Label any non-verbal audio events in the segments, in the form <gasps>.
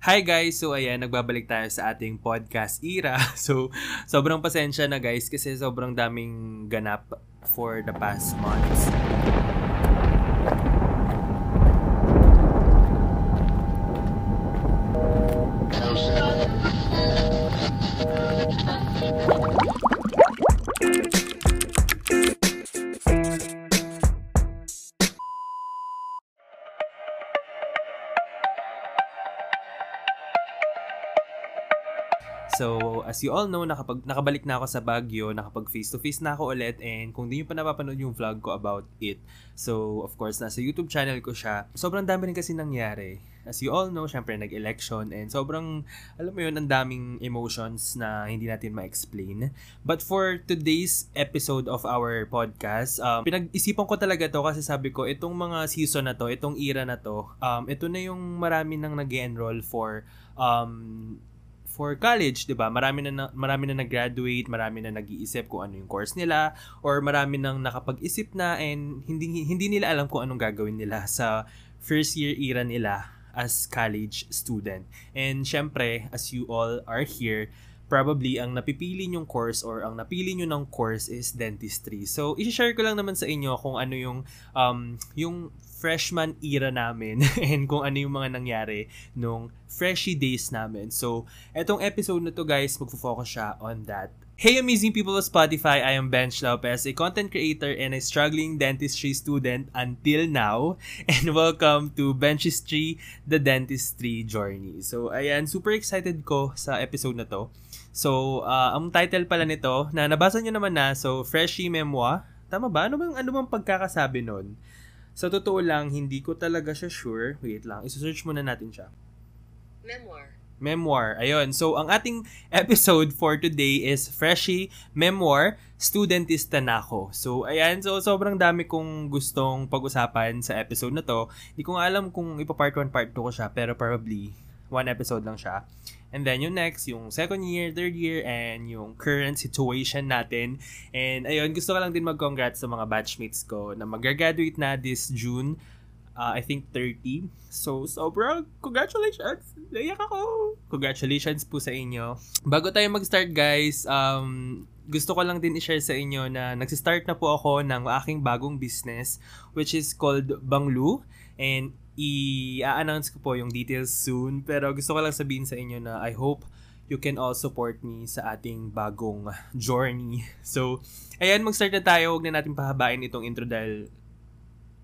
Hi guys! So ayan, nagbabalik tayo sa ating podcast era. <laughs> So, sobrang pasensya na guys kasi sobrang daming ganap for the past months. As you all know, nakapag, nakabalik na ako sa Baguio, nakapag face-to-face na ako ulit, and kung di nyo pa napapanood yung vlog ko about it, so, of course, nasa YouTube channel ko siya. Sobrang dami rin kasi nangyari. As you all know, syempre, nag-election, and sobrang, alam mo yun, ang daming emotions na hindi natin ma-explain. But for today's episode of our podcast, um, pinag-isipan ko talaga to kasi sabi ko, itong mga season na to, itong era na to, um, ito na yung marami nang nag enroll for um, for college, 'di ba? Marami na marami na nag-graduate, marami na nag-iisip kung ano yung course nila or marami nang nakapag-isip na and hindi hindi nila alam kung anong gagawin nila sa first year era nila as college student. And syempre, as you all are here, probably ang napipili nyong course or ang napili nyo ng course is dentistry. So, i-share ko lang naman sa inyo kung ano yung um, yung freshman era namin <laughs> and kung ano yung mga nangyari nung freshy days namin. So, etong episode na to guys, magfo-focus siya on that. Hey amazing people of Spotify, I am Bench Lopez, a content creator and a struggling dentistry student until now. <laughs> And welcome to Benchistry, the dentistry journey. So, ayan, super excited ko sa episode na to. So, uh, ang title pala nito, na nabasa nyo naman na, so, Freshy Memoir. Tama ba? Ano bang, ano bang pagkakasabi nun? Sa totoo lang, hindi ko talaga siya sure. Wait lang, isusearch muna natin siya. Memoir. Memoir. Ayun. So, ang ating episode for today is Freshie Memoir, Studentista na ako. So, ayan. So, sobrang dami kong gustong pag-usapan sa episode na to. Hindi ko nga alam kung ipa part 1, part 2 ko siya, pero probably one episode lang siya. And then yung next, yung second year, third year, and yung current situation natin. And ayun, gusto ko lang din mag-congrats sa mga batchmates ko na mag-graduate na this June. Uh, I think 30. So, sobrang congratulations! Naiyak ako! Congratulations po sa inyo. Bago tayo mag-start guys, um, gusto ko lang din i-share sa inyo na nagsistart na po ako ng aking bagong business which is called Banglu. And i-announce ko po yung details soon. Pero gusto ko lang sabihin sa inyo na I hope you can all support me sa ating bagong journey. <laughs> So, ayan, mag-start na tayo. Huwag na natin pahabain itong intro dahil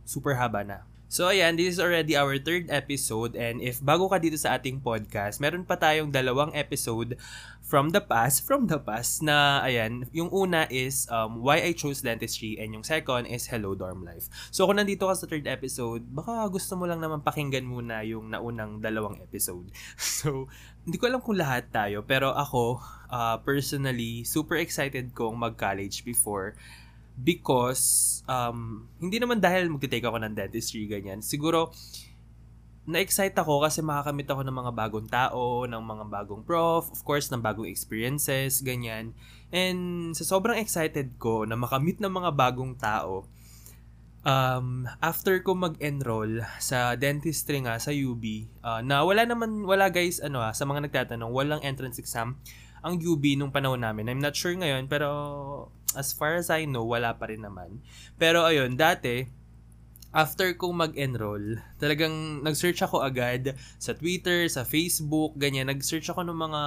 super haba na. So ayan, this is already our third episode and if bago ka dito sa ating podcast, meron pa tayong dalawang episode from the past, from the past na ayan, yung una is um, why I chose dentistry and yung second is hello dorm life. So kung nandito ka sa third episode, baka gusto mo lang naman pakinggan muna yung naunang dalawang episode. <laughs> So hindi ko alam kung lahat tayo pero ako uh, personally super excited kong mag-college before because um, hindi naman dahil magte-take ako ng dentistry ganyan. Siguro na-excite ako kasi makakamit ako ng mga bagong tao, ng mga bagong prof, of course, ng bagong experiences, ganyan. And sa sobrang excited ko na makamit ng mga bagong tao, um, after ko mag-enroll sa dentistry nga sa UB, uh, na wala naman, wala guys, ano ah, sa mga nagtatanong, walang entrance exam ang UB nung panahon namin. I'm not sure ngayon, pero as far as I know, wala pa rin naman. Pero ayun, dati, after kong mag-enroll, talagang nag-search ako agad sa Twitter, sa Facebook, ganyan. Nag-search ako ng mga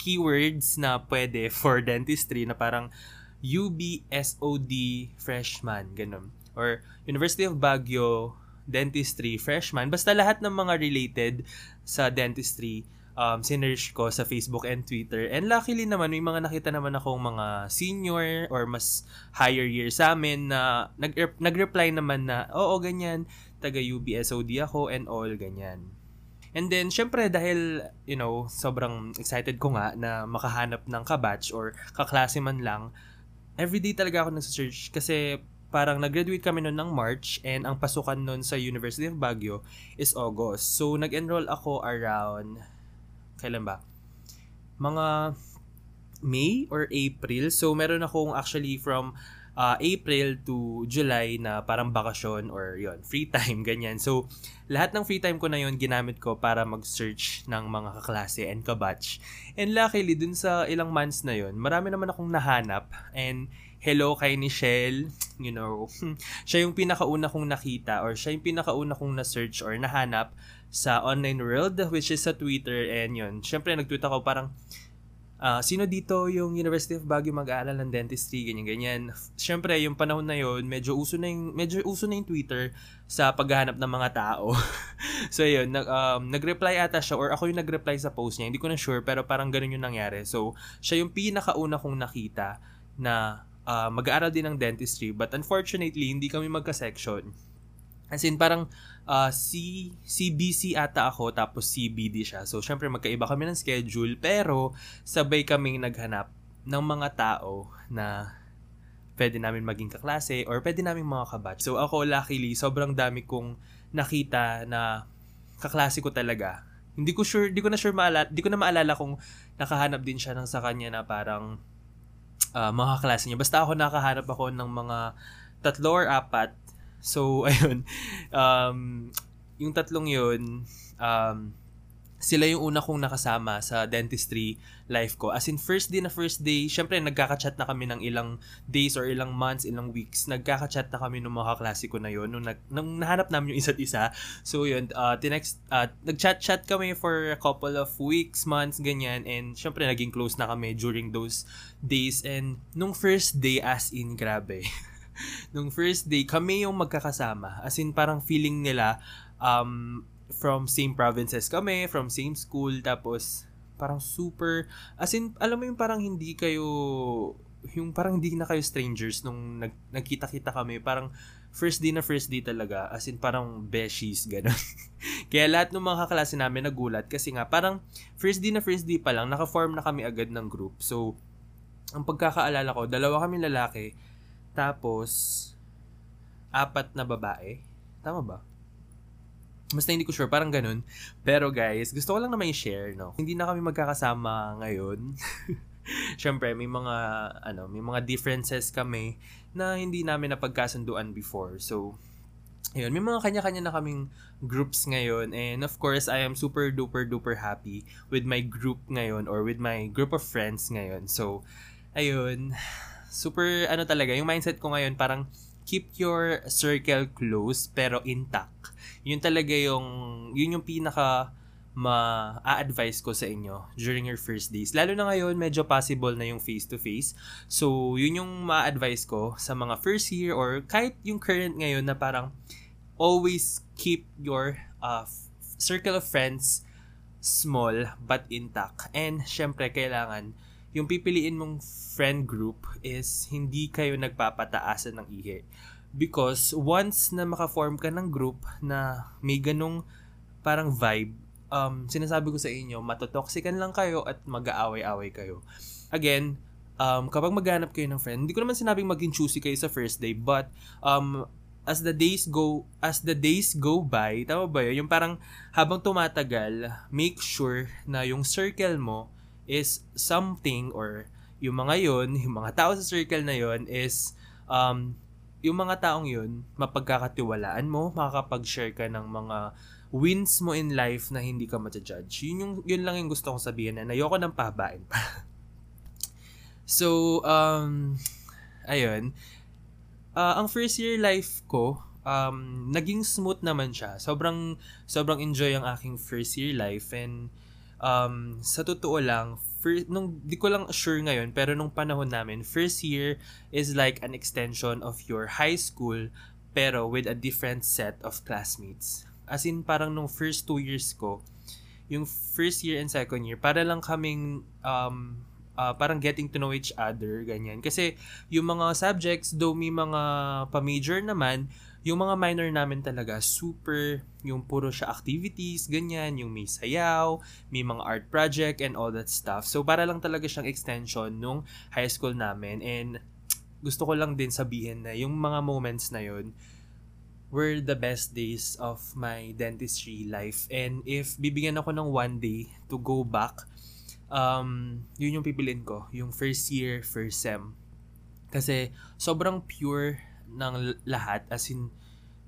keywords na pwede <laughs> for dentistry na parang UBSOD freshman, ganun. Or University of Baguio dentistry freshman. Basta lahat ng mga related sa dentistry um, sinerge ko sa Facebook and Twitter. And luckily naman, may mga nakita naman akong mga senior or mas higher year sa amin na nag- nag-reply naman na, oo, ganyan, taga UBSOD ako and all, ganyan. And then, syempre, dahil, you know, sobrang excited ko nga na makahanap ng kabatch or kaklase man lang, everyday talaga ako nasa-search kasi parang nag-graduate kami noon ng March and ang pasukan noon sa University of Baguio is August. So, nag-enroll ako around kailan ba? Mga May or April. So, meron akong actually from uh, April to July na parang bakasyon or yon free time, <laughs> ganyan. So, lahat ng free time ko na yon ginamit ko para mag-search ng mga kaklase and kabatch. And luckily, dun sa ilang months na yon marami naman akong nahanap and hello kay Nichelle, you know, <laughs> siya yung pinakauna kong nakita or siya yung pinakauna kong na-search or nahanap sa online world which is sa Twitter and yun. Siyempre nag-tweet ako parang uh, sino dito yung University of Baguio mag-aaral ng dentistry, ganyan-ganyan. Siyempre, yung panahon na yun, medyo uso na yung, medyo uso na yung Twitter sa paghahanap ng mga tao. <laughs> so, yun, nag, um, nag-reply ata siya or ako yung nag-reply sa post niya. Hindi ko na sure, pero parang ganun yung nangyari. So, siya yung pinakauna kong nakita na uh, mag-aaral din ng dentistry but unfortunately hindi kami magka-section. As in parang uh, C, CBC ata ako tapos CBD siya. So syempre magkaiba kami ng schedule pero sabay kaming naghanap ng mga tao na pwede namin maging kaklase or pwede namin mga kabatch. So ako luckily sobrang dami kong nakita na kaklase ko talaga. Hindi ko sure, hindi ko na sure maalala, hindi ko na maalala kung nakahanap din siya ng sa kanya na parang uh, mga klase niya. Basta ako nakaharap ako ng mga tatlo or apat. So, <laughs> ayun. Um, yung tatlong yun, um, sila yung una kong nakasama sa dentistry life ko. As in, first day na first day, syempre nagkaka-chat na kami ng ilang days or ilang months, ilang weeks. Nagkaka-chat na kami ng mga klase ko na yun nung, nag, nung nahanap namin yung isa't isa. So yun, uh, tinext, uh, nag-chat-chat kami for a couple of weeks, months, ganyan. And syempre naging close na kami during those days. And nung first day, as in, grabe. <laughs> nung first day, kami yung magkakasama. As in, parang feeling nila, um, from same provinces kami, from same school, tapos parang super, as in, alam mo yung parang hindi kayo, yung parang hindi na kayo strangers nung nag, nagkita-kita kami, parang first day na first day talaga, as in parang beshies, gano'n. <laughs> Kaya lahat ng mga kaklase namin nagulat kasi nga parang first day na first day pa lang, naka-form na kami agad ng group. So, ang pagkakaalala ko, dalawa kami lalaki, tapos, apat na babae. Tama ba? Basta hindi ko sure, parang ganun. Pero guys, gusto ko lang na may share, no? Hindi na kami magkakasama ngayon. <laughs> Siyempre, may mga, ano, may mga differences kami na hindi namin napagkasunduan before. So, ayun, may mga kanya-kanya na kaming groups ngayon. And of course, I am super duper duper happy with my group ngayon or with my group of friends ngayon. So, ayun, super, ano talaga, yung mindset ko ngayon parang keep your circle close pero intact. Yun talaga yung yun yung pinaka ma-advise ko sa inyo during your first days. Lalo na ngayon, medyo possible na yung face-to-face. So, yun yung ma-advise ko sa mga first year or kahit yung current ngayon na parang always keep your uh, circle of friends small but intact. And, syempre, kailangan yung pipiliin mong friend group is hindi kayo nagpapataasan ng ihi. Because once na maka-form ka ng group na may ganong parang vibe, um, sinasabi ko sa inyo, matotoxican lang kayo at mag-aaway-away kayo. Again, um, kapag maghanap kayo ng friend, hindi ko naman sinabing maging choosy kayo sa first day, but um, as the days go as the days go by, tama ba yun? Yung parang habang tumatagal, make sure na yung circle mo is something or yung mga yon, <laughs> yung mga tao sa circle na yon is um, yung mga taong yun, mapagkakatiwalaan mo, makakapag-share ka ng mga wins mo in life na hindi ka ma-judge. Yun, yung, yun lang yung gusto kong sabihin na ayoko ng pahabain pa. <laughs> so, um, ayun. Uh, ang first year life ko, um, naging smooth naman siya. Sobrang, sobrang enjoy ang aking first year life and um, sa totoo lang, first, nung, di ko lang sure ngayon, pero nung panahon namin, first year is like an extension of your high school, pero with a different set of classmates. As in, parang nung first two years ko, yung first year and second year, para lang kaming um, uh, parang getting to know each other, ganyan. Kasi yung mga subjects, though may mga pa-major naman, yung mga minor namin talaga, super, yung puro siya activities, ganyan, yung may sayaw, may mga art project, and all that stuff. So, para lang talaga siyang extension nung high school namin. And, gusto ko lang din sabihin na yung mga moments na yun, were the best days of my dentistry life. And if bibigyan ako ng one day to go back, um, yun yung pipiliin ko. Yung first year, first sem. Kasi sobrang pure ng lahat as in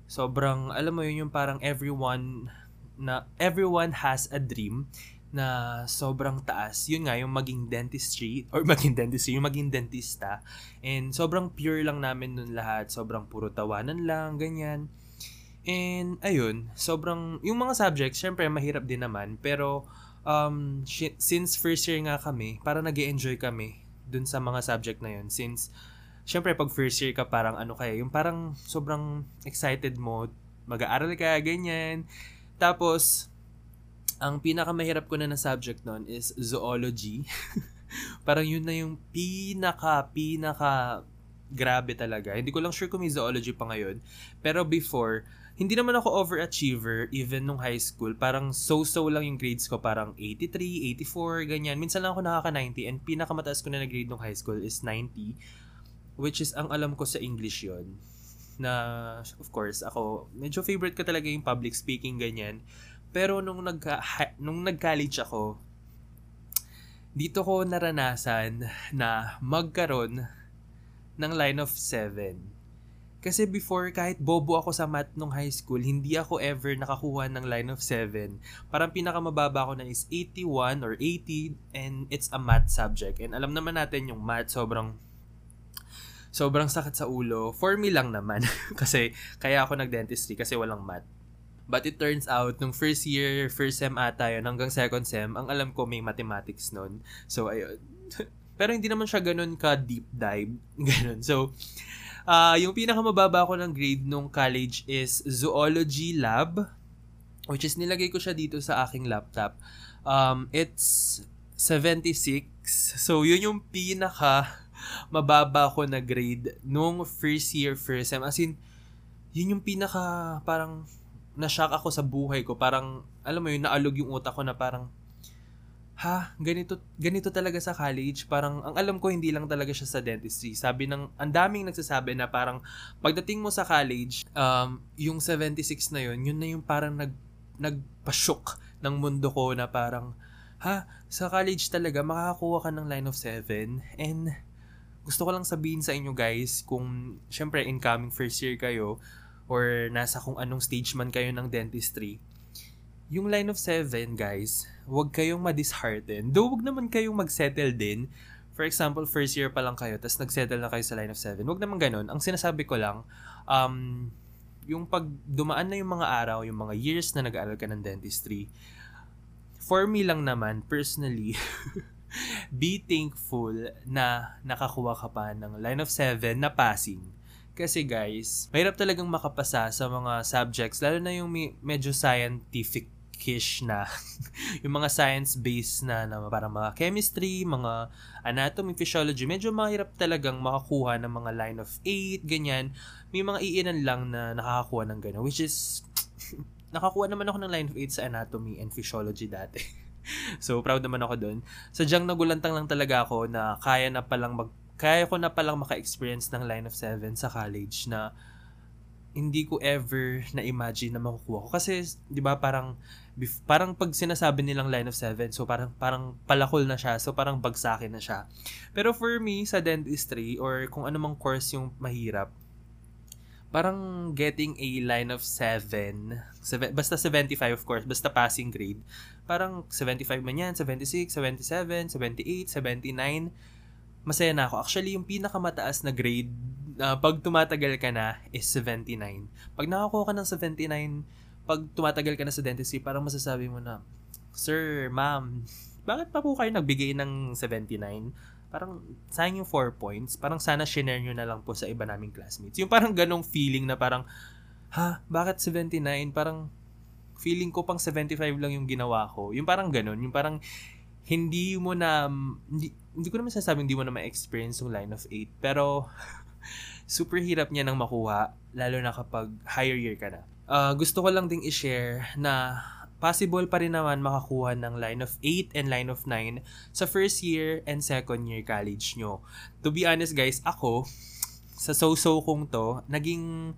sobrang alam mo yun yung parang everyone na everyone has a dream na sobrang taas. Yun nga, yung maging dentistry, or <laughs> maging dentistry, yung maging dentista. And sobrang pure lang namin nun lahat. Sobrang puro tawanan lang, ganyan. And ayun, sobrang, yung mga subjects, syempre mahirap din naman. Pero um, since first year nga kami, para nag enjoy kami dun sa mga subject na yun. Since, syempre pag first year ka, parang ano kaya, yung parang sobrang excited mo, mag-aaral ka, ganyan. Tapos, ang pinakamahirap ko na na subject noon is zoology. <laughs> Parang yun na yung pinaka, pinaka grabe talaga. Hindi ko lang sure kung may zoology pa ngayon. Pero before, hindi naman ako overachiever even nung high school. Parang so-so lang yung grades ko. Parang 83, 84, ganyan. Minsan lang ako nakaka-90 and pinakamataas ko na na grade nung high school is 90. Which is, ang alam ko sa English yon na of course ako medyo favorite ko talaga yung public speaking ganyan. Pero nung nag nung nag-college ako dito ko naranasan na magkaroon ng line of 7 kasi before kahit bobo ako sa math nung high school hindi ako ever nakakuha ng line of 7 parang pinakamababa ko na is 81 or 80 and it's a math subject. And alam naman natin yung math sobrang sobrang sakit sa ulo. For me lang naman. <laughs> kasi, kaya ako nag-dentistry kasi walang math. But it turns out, nung first year, first sem ata yun, hanggang second sem, ang alam ko may mathematics nun. So, ayun. <laughs> Pero hindi naman siya ganun ka deep dive. <laughs> Ganun. So, uh, yung pinakamababa ko ng grade nung college is zoology lab. Which is nilagay ko siya dito sa aking laptop. Um, it's 76. So, yun yung pinaka mababa ko na grade nung first year, first sem. As in, yun yung pinaka, parang, na-shock ako sa buhay ko. Parang, alam mo yun, naalog yung utak ko na parang, ha, ganito, ganito talaga sa college. Parang, ang alam ko, hindi lang talaga siya sa dentistry. Sabi ng, ang daming nagsasabi na parang, pagdating mo sa college, um, yung 76 na yun, yun na yung parang nag, nagpa-shock ng mundo ko na parang, ha, sa college talaga, makakakuha ka ng line of 7 and gusto ko lang sabihin sa inyo guys, kung syempre incoming first year kayo, or nasa kung anong stage man kayo ng dentistry, yung line of 7 guys, huwag kayong ma-dishearten. Though huwag naman kayong mag-settle din. For example, first year pa lang kayo, tapos nag-settle na kayo sa line of 7. Huwag naman ganun. Ang sinasabi ko lang, um, yung pag dumaan na yung mga araw, yung mga years na nag-aaral ka ng dentistry, for me lang naman, personally, <laughs> be thankful na nakakuha ka pa ng line of 7 na passing. Kasi guys, mahirap talagang makapasa sa mga subjects, lalo na yung medyo scientific kish na <laughs> yung mga science-based na, na para mga chemistry, mga anatomy, physiology, medyo mahirap talagang makakuha ng mga line of 8, ganyan. May mga iinan lang na nakakakuha ng gano'n, which is, <laughs> nakakuha naman ako ng line of 8 sa anatomy and physiology dati. <laughs> so, proud naman ako doon. Sadyang nagulantang lang talaga ako na kaya na palang mag kaya ko na palang maka-experience ng line of 7 sa college na hindi ko ever na-imagine na makukuha ko. Kasi, di ba, parang, parang pag sinasabi nilang line of 7, so parang, parang palakol na siya, so parang bagsakin na siya. Pero for me, sa dentistry, or kung anumang course yung mahirap, parang getting a line of 7, seven basta 75 of course, basta passing grade, parang 75 man yan, 76, 77, 78, 79, masaya na ako. Actually, yung pinakamataas na grade uh, pag tumatagal ka na is 79. Pag nakakuha ka ng 79, pag tumatagal ka na sa dentistry, parang masasabi mo na, Sir, ma'am, bakit pa po kayo nagbigay ng 79? Parang sayang yung 4 points. Parang sana share nyo na lang po sa iba naming classmates. Yung parang ganong feeling na parang, ha, bakit 79? Parang feeling ko pang 75 lang yung ginawa ko. Yung parang ganon. Yung parang hindi mo na, hindi, hindi ko naman sasabing hindi mo na ma-experience yung line of 8. Pero, <laughs> super hirap niya nang makuha, lalo na kapag higher year ka na. Uh, gusto ko lang ding i-share na possible pa rin naman makakuha ng line of 8 and line of 9 sa first year and second year college nyo. To be honest guys, ako, sa so-so kong to, naging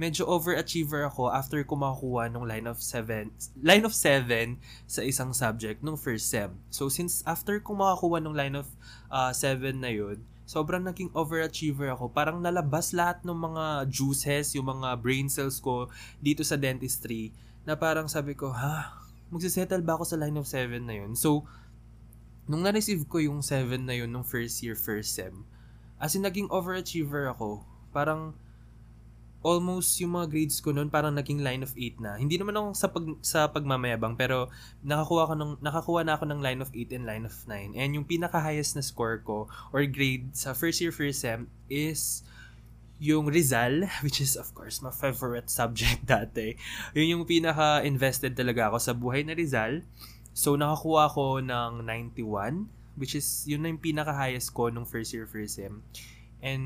medyo overachiever ako after ko makakuha ng line of 7 line of 7 sa isang subject nung first sem. So since after ko makakuha ng line of uh, 7 na yun, sobrang naging overachiever ako. Parang nalabas lahat ng mga juices, yung mga brain cells ko dito sa dentistry na parang sabi ko, ha, magsisettle ba ako sa line of 7 na yun? So, nung na-receive ko yung 7 na yun nung first year, first sem, as in naging overachiever ako, parang almost yung mga grades ko noon parang naging line of 8 na. Hindi naman ako sa pag sa pagmamayabang pero nakakuha ko ng nakakuha na ako ng line of 8 and line of 9. And yung pinaka highest na score ko or grade sa first year first sem is yung Rizal, which is of course my favorite subject <laughs> dati. Yun yung pinaka invested talaga ako sa buhay na Rizal. So nakakuha ko ng 91 which is yun na yung pinaka highest ko nung first year first sem. And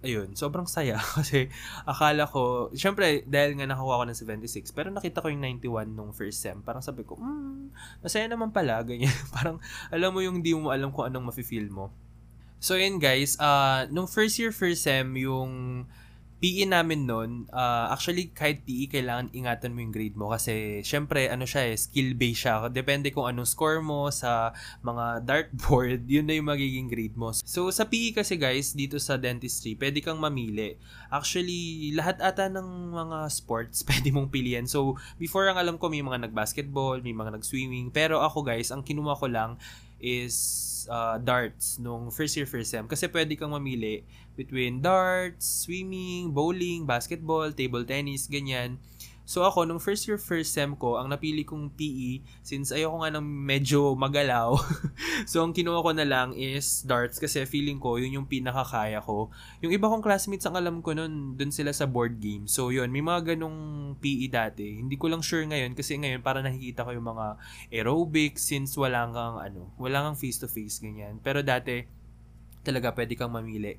ayun, sobrang saya <laughs> kasi akala ko, syempre dahil nga nakakuha ko ng 76, pero nakita ko yung 91 nung first sem. Parang sabi ko, hmm, masaya naman pala, ganyan. <laughs> parang alam mo yung di mo alam kung anong mafe-feel mo. So yun guys, uh, nung first year first sem, yung PE namin noon, uh, actually kahit PE kailangan ingatan mo yung grade mo kasi syempre ano siya eh, skill based siya. Depende kung anong score mo sa mga dartboard, <laughs> yun na yung magiging grade mo. So sa PE kasi guys, dito sa dentistry, pwede kang mamili. Actually, lahat ata ng mga sports <laughs> pwede mong piliin. So before ang alam ko may mga nag-basketball, may mga nag-swimming, pero ako guys, ang kinuha ko lang is uh, darts nung first year first sem kasi pwede kang mamili between darts, swimming, bowling, basketball, table tennis, ganyan. So ako, nung first year, first sem ko, ang napili kong PE, since ayoko nga ng medyo magalaw, <laughs> so ang kinuha ko na lang is darts kasi feeling ko, yun yung pinakakaya ko. Yung iba kong classmates, ang alam ko nun, dun sila sa board game. So yun, may mga ganong PE dati. Hindi ko lang sure ngayon kasi ngayon para nakikita ko yung mga aerobics since wala kang ano, wala kang face-to-face ganyan. Pero dati, talaga pwede kang mamili.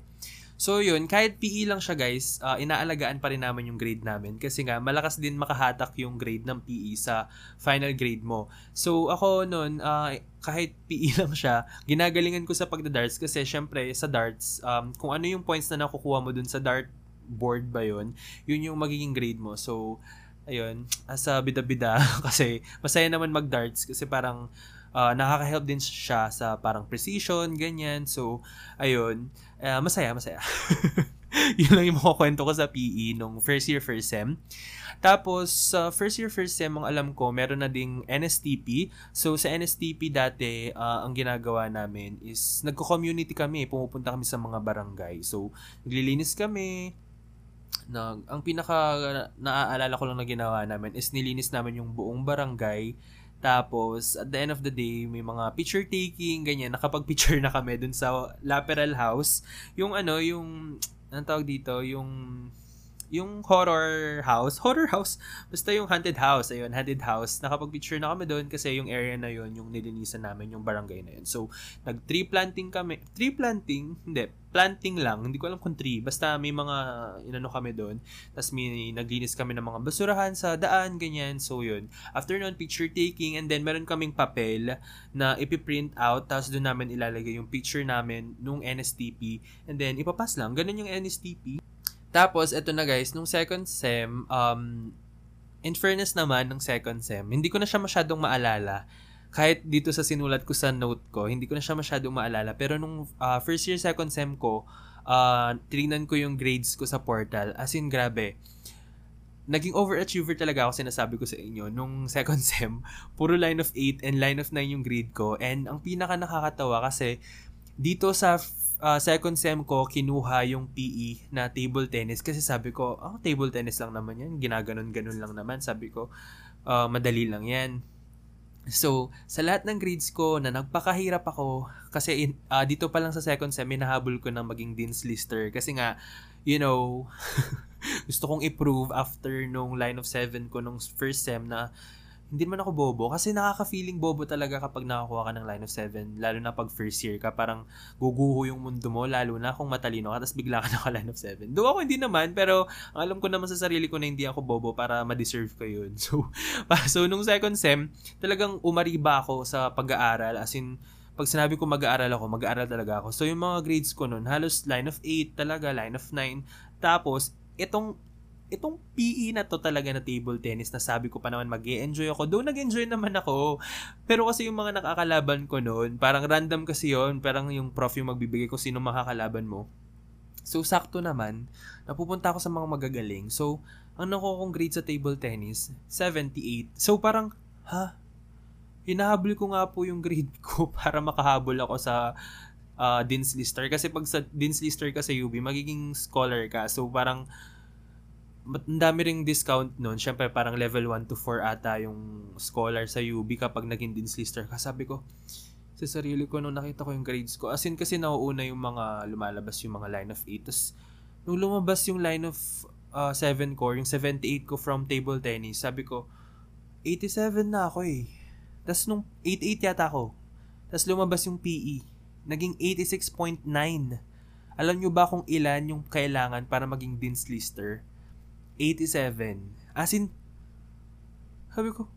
So yun, kahit PE lang siya guys, uh, inaalagaan pa rin namin yung grade namin kasi nga malakas din makahatak yung grade ng PE sa final grade mo. So ako noon, uh, kahit PE <laughs> lang siya, ginagalingan ko sa pagda-darts kasi syempre sa darts, um, kung ano yung points na nakukuha mo dun sa dart board ba yun, yun yung magiging grade mo. So, ayun, asa bida-bida <laughs> kasi masaya naman mag-darts kasi parang uh, nakaka-help din siya sa parang precision, ganyan. So, ayun, uh, masaya, masaya. <laughs> yun lang yung makukwento ko sa PE nung first year, first sem. Tapos, sa uh, first year, first sem, ang alam ko, meron na ding NSTP. So, sa NSTP dati, uh, ang ginagawa namin is, nagko-community kami, pumupunta kami sa mga barangay. So, naglilinis kami, nag, ang pinaka naaalala ko lang na ginawa namin is nilinis namin yung buong barangay tapos, at the end of the day, may mga picture taking, ganyan. Nakapag-picture na kami dun sa Laperal House. Yung ano, yung, anong tawag dito, yung yung horror house, horror house, basta yung haunted house, ayun, haunted house. Nakapag-picture na kami doon kasi yung area na yun, yung nilinisan namin, yung barangay na yun. So, nag-tree planting kami. Tree planting? Hindi, planting lang. Hindi ko alam kung tree. Basta may mga, inano kami doon. Tapos may naglinis kami ng mga basurahan sa daan, ganyan. So, yun. After nun, picture taking, and then meron kaming papel na ipiprint out, tapos doon namin ilalagay yung picture namin nung NSTP, and then ipapas lang. Ganun yung NSTP. Tapos, eto na guys, nung second sem, um, in fairness naman, nung second sem, hindi ko na siya masyadong maalala. Kahit dito sa sinulat ko sa note ko, hindi ko na siya masyadong maalala. Pero nung uh, first year, second sem ko, uh, tinignan ko yung grades ko sa portal. As in, grabe. Naging overachiever talaga ako, sinasabi ko sa inyo. Nung <laughs> second sem, puro line of 8 and line of 9 yung grade ko. And ang pinaka nakakatawa kasi, dito sa uh, second sem ko, kinuha yung PE na table tennis kasi sabi ko, oh, table tennis lang naman yan. Ginaganon-ganon lang naman. Sabi ko, uh, madali lang yan. So, sa lahat ng grades ko na nagpakahirap ako kasi in, uh, dito pa lang sa second sem, minahabol ko ng maging Dean's Lister kasi nga, you know, <laughs> gusto kong i-prove after nung line of 7 ko nung first sem na hindi naman ako bobo kasi nakaka-feeling bobo talaga kapag nakakuha ka ng line of 7 lalo na pag first year ka parang guguho yung mundo mo lalo na kung matalino ka tapos bigla ka naka line of 7 do ako hindi naman pero alam ko naman sa sarili ko na hindi ako bobo para ma-deserve ko yun <laughs> so, so nung second sem talagang umariba ako sa pag-aaral as in pag sinabi ko mag-aaral ako, mag-aaral talaga ako. So, yung mga grades ko nun, halos line of 8 talaga, line of 9. Tapos, itong itong PE na to talaga na table tennis na sabi ko pa naman mag enjoy ako. Doon nag-enjoy naman ako. Pero kasi yung mga nakakalaban ko noon, parang random kasi yon Parang yung prof yung magbibigay ko sino makakalaban mo. So, sakto naman, napupunta ako sa mga magagaling. So, ang nakuha kong grade sa table tennis, 78. So, parang, ha? Hinahabol ko nga po yung grade ko <laughs> para makahabol ako sa uh, Dean's Lister. Kasi pag sa Dean's Lister ka sa UB, magiging scholar ka. So, parang, ang dami ring discount nun. Siyempre, parang level 1 to 4 ata yung scholar sa UB kapag naging Dean's Lister ka. Sabi ko, sa sarili ko nung nakita ko yung grades ko. As in, kasi nauuna yung mga lumalabas yung mga line of 8. Tapos, nung lumabas yung line of uh, ah, 7 ko, yung 78 ko from table tennis, sabi ko, 87 na ako eh. Tapos nung 88 yata ako. Tapos lumabas yung PE. Naging 86.9. Alam nyo ba kung ilan yung kailangan para maging Dean's Lister? 87. As in, sabi ko,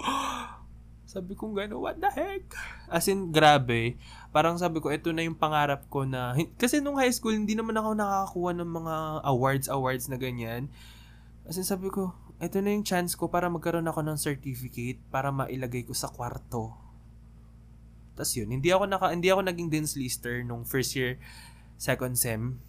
<gasps> sabi ko gano'n, what the heck? As in, grabe. Parang sabi ko, ito na yung pangarap ko na, kasi nung high school, hindi naman ako nakakakuha ng mga awards, awards na ganyan. As in, sabi ko, ito na yung chance ko para magkaroon ako ng certificate para mailagay ko sa kwarto. Tapos yun, hindi ako naka, hindi ako naging dance lister nung first year, second sem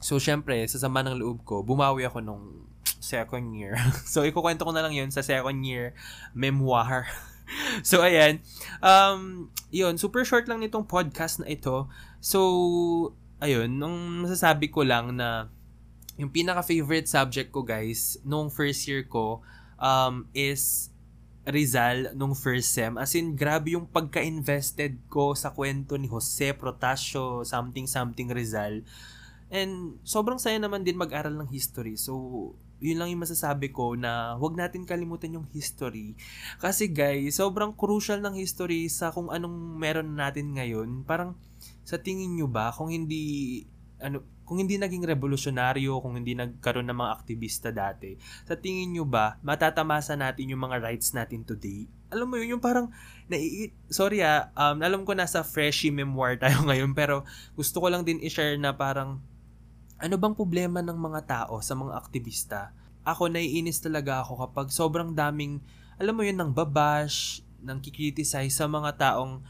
So, syempre, sa sama ng loob ko, bumawi ako nung <tsk> second year. <laughs> so, ikukwento ko na lang yun sa second year memoir. <laughs> so, ayan. Um, yun, super short lang nitong podcast na ito. So, ayun, nung masasabi ko lang na yung pinaka-favorite subject ko, guys, nung first year ko, um, is Rizal nung first sem. As in, grabe yung pagka-invested ko sa kwento ni Jose Protasio, something-something Rizal. And sobrang saya naman din mag-aral ng history. So, yun lang yung masasabi ko na huwag natin kalimutan yung history. Kasi guys, sobrang crucial ng history sa kung anong meron natin ngayon. Parang sa tingin nyo ba, kung hindi ano, kung hindi naging revolusyonaryo, kung hindi nagkaroon ng mga aktivista dati, sa tingin nyo ba, matatamasa natin yung mga rights natin today? Alam mo yun, yung parang, nai- sorry ah, um, alam ko nasa freshy memoir tayo <laughs> ngayon, pero gusto ko lang din i-share na parang, ano bang problema ng mga tao sa mga aktivista? Ako, naiinis talaga ako kapag sobrang daming, alam mo yun, ng babash, ng kikriticize sa mga taong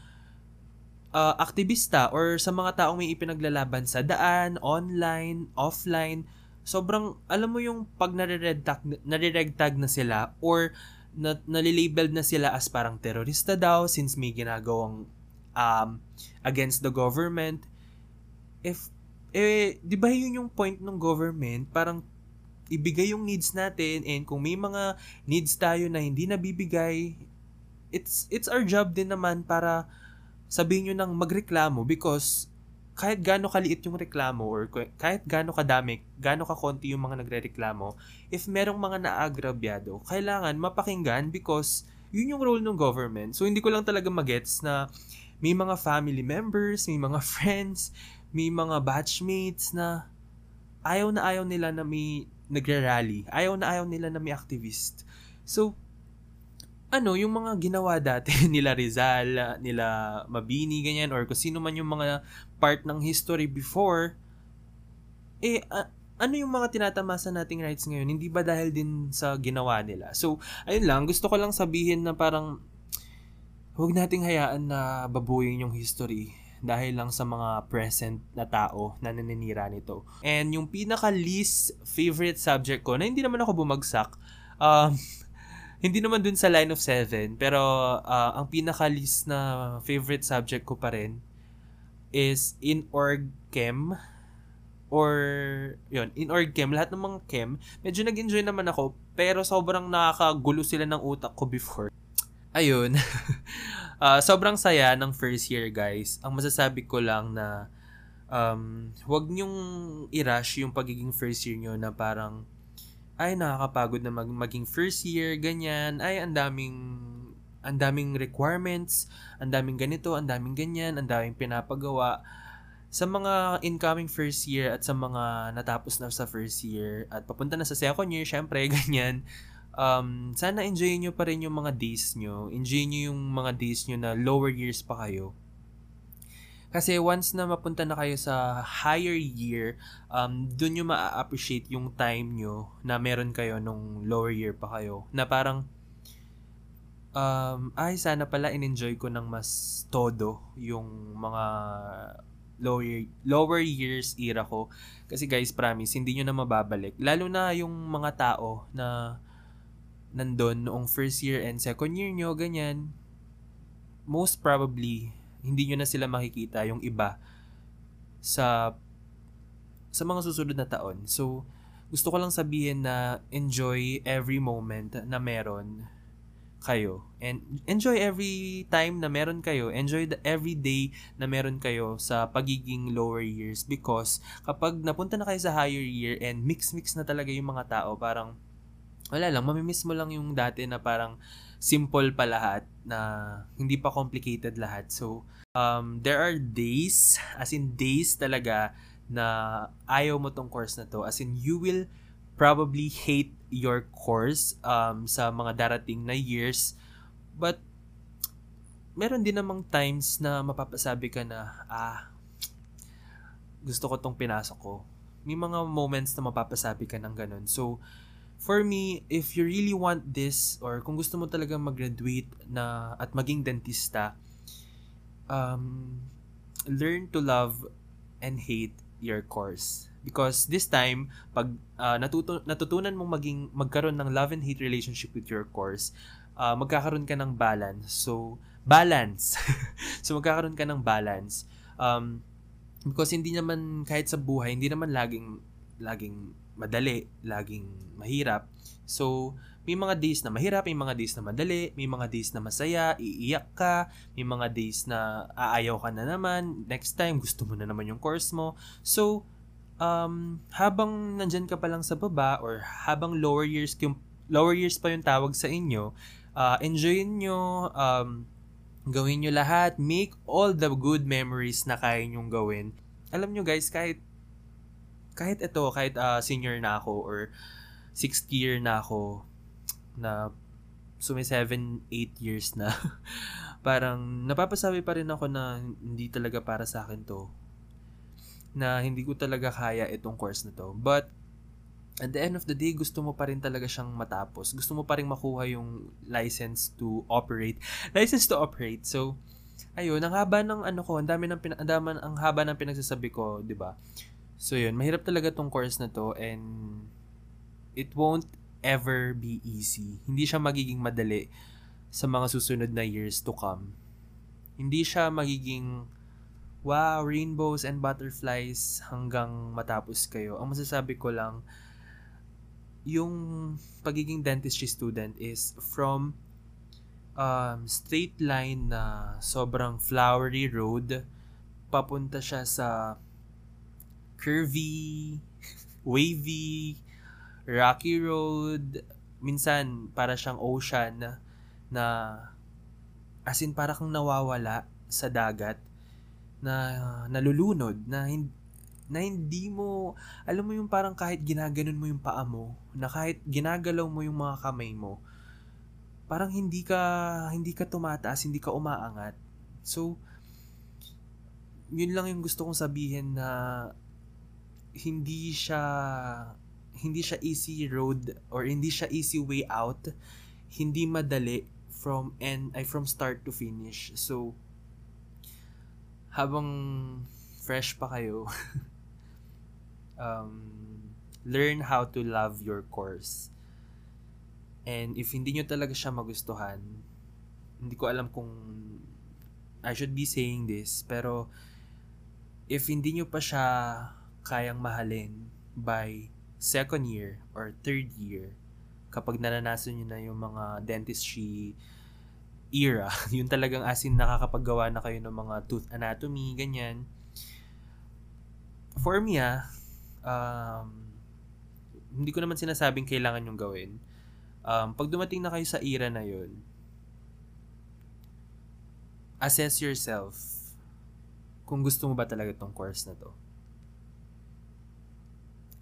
uh, aktivista or sa mga taong may ipinaglalaban sa daan, online, offline. Sobrang, alam mo yung pag nare-red nare-red tag na sila or na, nalilabeled na sila as parang terorista daw since may ginagawang um, against the government. If eh, di ba yun yung point ng government? Parang ibigay yung needs natin and kung may mga needs tayo na hindi nabibigay, it's it's our job din naman para sabihin nyo nang magreklamo because kahit gaano kaliit yung reklamo or kahit gaano kadami, gaano kakonti yung mga nagrereklamo, if merong mga naagrabyado, kailangan mapakinggan because yun yung role ng government. So, hindi ko lang talaga magets na may mga family members, may mga <laughs> friends, may mga batchmates na ayaw na ayaw nila na may nagre-rally. Ayaw na ayaw nila na may activist. So, ano, yung mga ginawa <laughs> dati nila Rizal, nila Mabini, ganyan, or kung sino man yung mga part ng history before, eh, uh, ano yung mga tinatamasa nating rights ngayon? Hindi ba dahil din sa ginawa nila? So, ayun lang, gusto ko lang sabihin na parang huwag nating hayaan na babuyin yung history dahil lang sa mga present na tao na naninira nito. And yung pinaka least favorite subject ko, na hindi naman ako bumagsak, um, <laughs> hindi naman dun sa line of seven, pero uh, ang pinaka least na favorite subject ko pa rin is in org chem or yun, in org chem, lahat ng mga chem, medyo nag-enjoy naman ako, pero sobrang nakakagulo sila ng utak ko before. Ayun. uh, <laughs> sobrang saya ng first year, guys. Ang masasabi ko lang na um, huwag niyong i-rush yung pagiging first year nyo na parang ay nakakapagod na mag maging first year, ganyan. Ay ang daming ang daming requirements, ang daming ganito, ang daming ganyan, ang daming pinapagawa. Sa mga incoming first year at sa mga natapos na sa first year at papunta na sa second year, syempre, <laughs> ganyan um, sana enjoy nyo pa rin yung mga days nyo. Enjoy nyo yung mga days nyo na lower years pa kayo. Kasi once na mapunta na kayo sa higher year, um, dun nyo ma-appreciate yung time nyo na meron kayo nung lower year pa kayo. Na parang, um, ay sana pala in-enjoy ko ng mas todo yung mga lower, lower years era ko. Kasi guys, promise, hindi nyo na mababalik. Lalo na yung mga tao na nandun noong first year and second year nyo, ganyan. Most probably, hindi nyo na sila makikita yung iba sa sa mga susunod na taon. So, gusto ko lang sabihin na enjoy every moment na meron kayo. And enjoy every time na meron kayo. Enjoy the every day na meron kayo sa pagiging lower years because kapag napunta na kayo sa higher year and mix-mix na talaga yung mga tao, parang wala lang, mamimiss mo lang yung dati na parang simple pa lahat na hindi pa complicated lahat. So, um, there are days, as in days talaga, na ayaw mo tong course na to. As in, you will probably hate your course um, sa mga darating na years. But, meron din namang times na mapapasabi ka na, ah, gusto ko tong pinasok ko. May mga moments na mapapasabi ka ng ganun. So, for me, if you really want this, or kung gusto mo talaga mag-graduate na, at maging dentista, um, learn to love and hate your course. Because this time, pag uh, natuto- natutunan mong maging magkaroon ng love and hate relationship with your course, uh, magkakaroon ka ng balance. So, balance. <laughs> so, magkakaroon ka ng balance. Um, because hindi naman, kahit sa buhay, hindi naman laging, laging madali, laging mahirap. So, may mga days na mahirap, may mga days na madali, may mga days na masaya, iiyak ka, may mga days na aayaw ka na naman, next time gusto mo na naman yung course mo. So, um, habang nandyan ka pa lang sa baba or habang lower years yung lower years pa yung tawag sa inyo, uh, enjoyin nyo, um, gawin nyo lahat, make all the good memories na kaya nyong gawin. Alam nyo guys, kahit kahit ito, kahit uh, senior na ako or sixth year na ako, na sumi 7, 8 years na, <laughs> parang napapasabi pa rin ako na hindi talaga para sa akin to. Na hindi ko talaga kaya itong course na to. But, at the end of the day, gusto mo pa rin talaga siyang matapos. Gusto mo pa rin makuha yung license to operate. <laughs> License to operate. So, ayun, ang haba ng ano ko, ang dami ng pina, ang, dami, ang haba ng pinagsasabi ko, 'di ba? So, yun, mahirap talaga tong course na to and it won't ever be easy. Hindi siya magiging madali sa mga susunod na years to come. Hindi siya magiging wow, rainbows and butterflies hanggang matapos kayo. Ang masasabi ko lang, yung pagiging dentistry student is from um, straight line na sobrang flowery road papunta siya sa curvy, wavy, rocky road, minsan para siyang ocean na, na as in para kang nawawala sa dagat na nalulunod na hindi na hindi mo alam mo yung parang kahit ginaganon mo yung paa mo na kahit ginagalaw mo yung mga kamay mo parang hindi ka hindi ka tumataas hindi ka umaangat. So yun lang yung gusto kong sabihin na hindi siya hindi siya easy road or hindi siya easy way out. Hindi madali from end ay from start to finish. So habang fresh pa kayo <laughs> um, learn how to love your course. And if hindi nyo talaga siya magustuhan, hindi ko alam kung I should be saying this, pero if hindi nyo pa siya kayang mahalin by second year or third year, kapag naranasan nyo na yung mga dentistry era, <laughs> yung talagang asin nakakapaggawa na kayo ng mga tooth anatomy, ganyan. For me ah, um, hindi ko naman sinasabing kailangan yung gawin. Um, pag dumating na kayo sa era na yun, assess yourself kung gusto mo ba talaga tong course na to.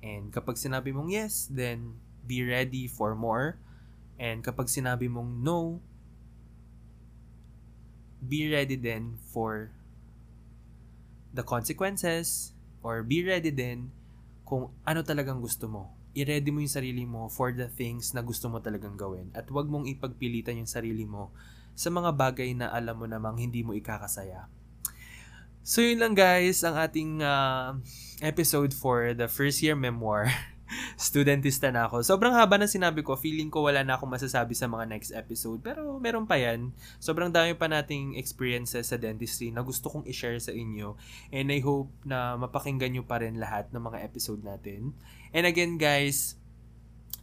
And kapag sinabi mong yes, then be ready for more. And kapag sinabi mong no, be ready then for the consequences or be ready din kung ano talagang gusto mo. I-ready mo yung sarili mo for the things na gusto mo talagang gawin. At huwag mong ipagpilitan yung sarili mo sa mga bagay na alam mo namang hindi mo ikakasaya. So yun lang guys, ang ating uh, episode for the first year memoir. <laughs> studentista na ako. Sobrang haba ng sinabi ko, feeling ko wala na akong masasabi sa mga next episode. Pero meron pa yan. Sobrang dami pa nating experiences sa dentistry na gusto kong i-share sa inyo. And I hope na mapakinggan nyo pa rin lahat ng mga episode natin. And again guys,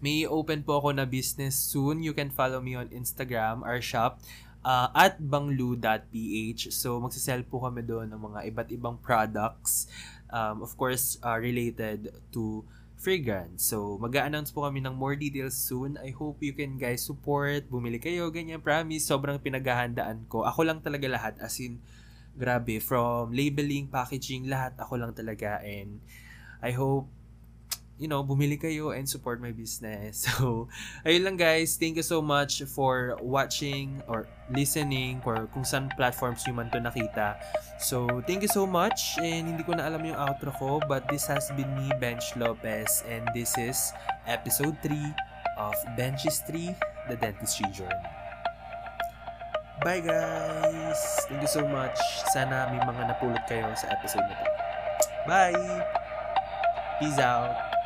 may open po ako na business soon. You can follow me on Instagram, our shop, uh, at banglu.ph. So, magsisell po kami doon ng mga iba't ibang products. Um, of course, uh, related to fragrance. So, mag-a-announce po kami ng more details soon. I hope you can guys support, bumili kayo, ganyan. Promise, sobrang pinaghahandaan ko. Ako lang talaga lahat. As in, grabe, from labeling, packaging, lahat ako lang talaga. And I hope you know, bumili kayo and support my business. <laughs> So, ayun lang guys. Thank you so much for watching or listening or kung saan platforms nyo man to nakita. So, thank you so much. And hindi ko na alam yung outro ko, but this has been me, Bench Lopez. And this is episode 3 of Benchistry, The Dentistry Journey. Bye guys! Thank you so much. Sana may mga napulot kayo sa episode na to. Bye! Peace out!